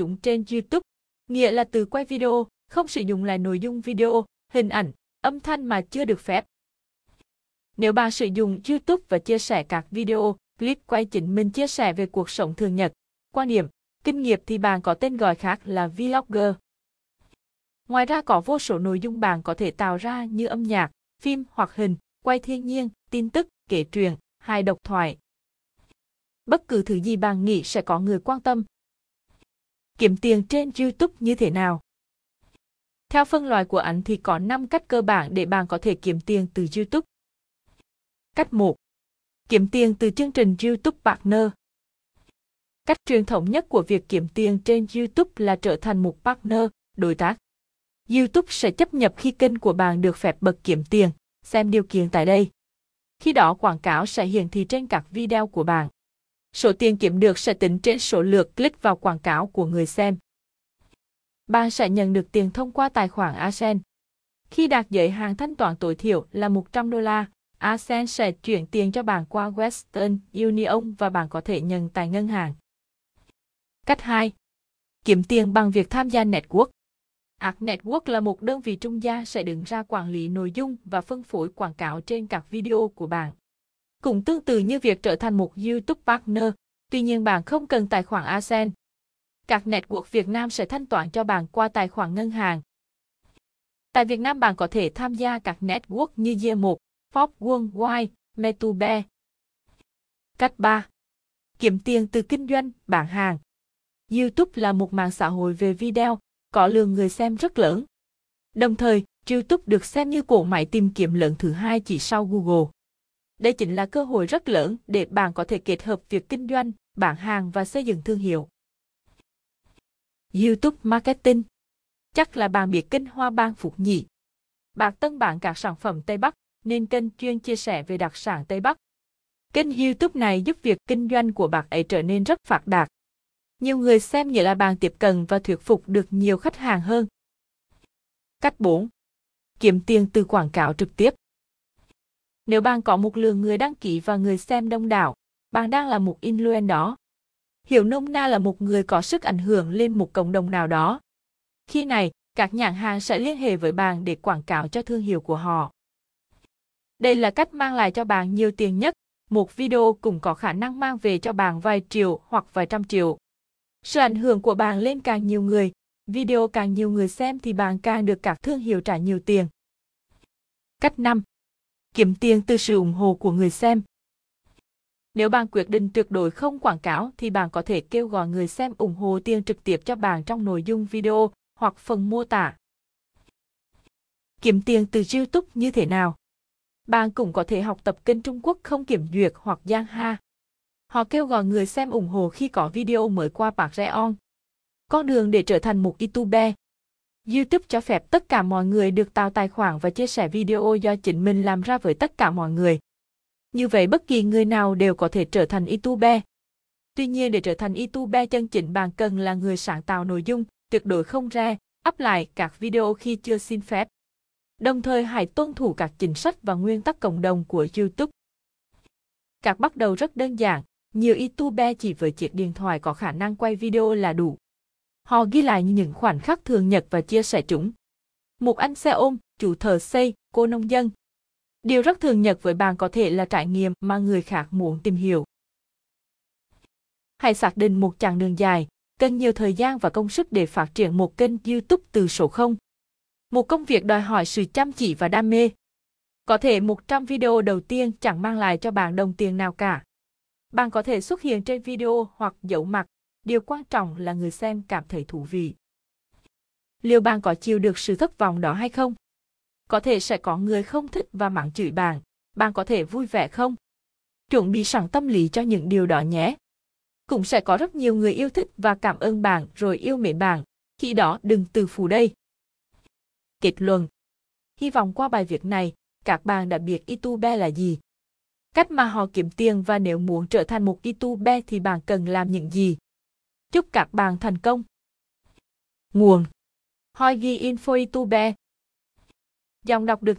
chúng trên YouTube, nghĩa là từ quay video, không sử dụng lại nội dung video, hình ảnh, âm thanh mà chưa được phép. Nếu bạn sử dụng YouTube và chia sẻ các video, clip quay chính mình chia sẻ về cuộc sống thường nhật, quan điểm, kinh nghiệm thì bạn có tên gọi khác là Vlogger. Ngoài ra có vô số nội dung bạn có thể tạo ra như âm nhạc, phim hoặc hình, quay thiên nhiên, tin tức, kể chuyện, hài độc thoại. Bất cứ thứ gì bạn nghĩ sẽ có người quan tâm. Kiếm tiền trên YouTube như thế nào? Theo phân loại của ảnh thì có 5 cách cơ bản để bạn có thể kiếm tiền từ YouTube. Cách 1. Kiếm tiền từ chương trình YouTube Partner. Cách truyền thống nhất của việc kiếm tiền trên YouTube là trở thành một partner, đối tác. YouTube sẽ chấp nhận khi kênh của bạn được phép bật kiếm tiền, xem điều kiện tại đây. Khi đó quảng cáo sẽ hiển thị trên các video của bạn. Số tiền kiếm được sẽ tính trên số lượt click vào quảng cáo của người xem. Bạn sẽ nhận được tiền thông qua tài khoản AdSense. Khi đạt giới hạn thanh toán tối thiểu là 100 đô la, AdSense sẽ chuyển tiền cho bạn qua Western Union và bạn có thể nhận tại ngân hàng. Cách 2. Kiếm tiền bằng việc tham gia network. Ad Network là một đơn vị trung gian sẽ đứng ra quản lý nội dung và phân phối quảng cáo trên các video của bạn. Cũng tương tự như việc trở thành một YouTube Partner, tuy nhiên bạn không cần tài khoản ASEAN. Các network Việt Nam sẽ thanh toán cho bạn qua tài khoản ngân hàng. Tại Việt Nam bạn có thể tham gia các network như G1, Forbes Worldwide, Metube. Cách 3. Kiếm tiền từ kinh doanh, bán hàng. YouTube là một mạng xã hội về video, có lượng người xem rất lớn. Đồng thời, YouTube được xem như cổ máy tìm kiếm lớn thứ hai chỉ sau Google. Đây chính là cơ hội rất lớn để bạn có thể kết hợp việc kinh doanh, bán hàng và xây dựng thương hiệu. YouTube Marketing Chắc là bạn biết kênh Hoa Ban Phục nhỉ? Bạn tân bản các sản phẩm Tây Bắc, nên kênh chuyên chia sẻ về đặc sản Tây Bắc. Kênh YouTube này giúp việc kinh doanh của bạn ấy trở nên rất phát đạt. Nhiều người xem nghĩa là bạn tiếp cận và thuyết phục được nhiều khách hàng hơn. Cách 4. Kiếm tiền từ quảng cáo trực tiếp. Nếu bạn có một lượng người đăng ký và người xem đông đảo, bạn đang là một influencer đó. Hiểu nôm na là một người có sức ảnh hưởng lên một cộng đồng nào đó. Khi này, các nhãn hàng sẽ liên hệ với bạn để quảng cáo cho thương hiệu của họ. Đây là cách mang lại cho bạn nhiều tiền nhất. Một video cũng có khả năng mang về cho bạn vài triệu hoặc vài trăm triệu. Sự ảnh hưởng của bạn lên càng nhiều người, video càng nhiều người xem thì bạn càng được các thương hiệu trả nhiều tiền. Cách 5. Kiếm tiền từ sự ủng hộ của người xem. Nếu bạn quyết định tuyệt đối không quảng cáo thì bạn có thể kêu gọi người xem ủng hộ tiền trực tiếp cho bạn trong nội dung video hoặc phần mô tả. Kiếm tiền từ YouTube như thế nào? Bạn cũng có thể học tập kênh Trung Quốc không kiểm duyệt hoặc Giang Ha. Họ kêu gọi người xem ủng hộ khi có video mới qua Patreon. Con đường để trở thành một YouTuber. YouTube cho phép tất cả mọi người được tạo tài khoản và chia sẻ video do chính mình làm ra với tất cả mọi người. Như vậy bất kỳ người nào đều có thể trở thành YouTuber. Tuy nhiên để trở thành YouTuber chân chính bạn cần là người sáng tạo nội dung, tuyệt đối không ra, up lại các video khi chưa xin phép. Đồng thời hãy tuân thủ các chính sách và nguyên tắc cộng đồng của YouTube. Các bắt đầu rất đơn giản, nhiều YouTuber chỉ với chiếc điện thoại có khả năng quay video là đủ. Họ ghi lại những khoảnh khắc thường nhật và chia sẻ chúng. Một anh xe ôm, chủ thờ xây, cô nông dân. Điều rất thường nhật với bạn có thể là trải nghiệm mà người khác muốn tìm hiểu. Hãy xác định một chặng đường dài, cần nhiều thời gian và công sức để phát triển một kênh YouTube từ số 0. Một công việc đòi hỏi sự chăm chỉ và đam mê. Có thể 100 video đầu tiên chẳng mang lại cho bạn đồng tiền nào cả. Bạn có thể xuất hiện trên video hoặc giấu mặt, điều quan trọng là người xem cảm thấy thú vị. Liệu bạn có chịu được sự thất vọng đó hay không? Có thể sẽ có người không thích và mắng chửi bạn, bạn có thể vui vẻ không? Chuẩn bị sẵn tâm lý cho những điều đó nhé. Cũng sẽ có rất nhiều người yêu thích và cảm ơn bạn rồi yêu mến bạn, khi đó đừng từ phù đây. Kết luận Hy vọng qua bài viết này, các bạn đã biết YouTube là gì, cách mà họ kiếm tiền và nếu muốn trở thành một YouTuber thì bạn cần làm những gì. Chúc các bạn thành công. Nguồn Hoi ghi info YouTube Dòng đọc được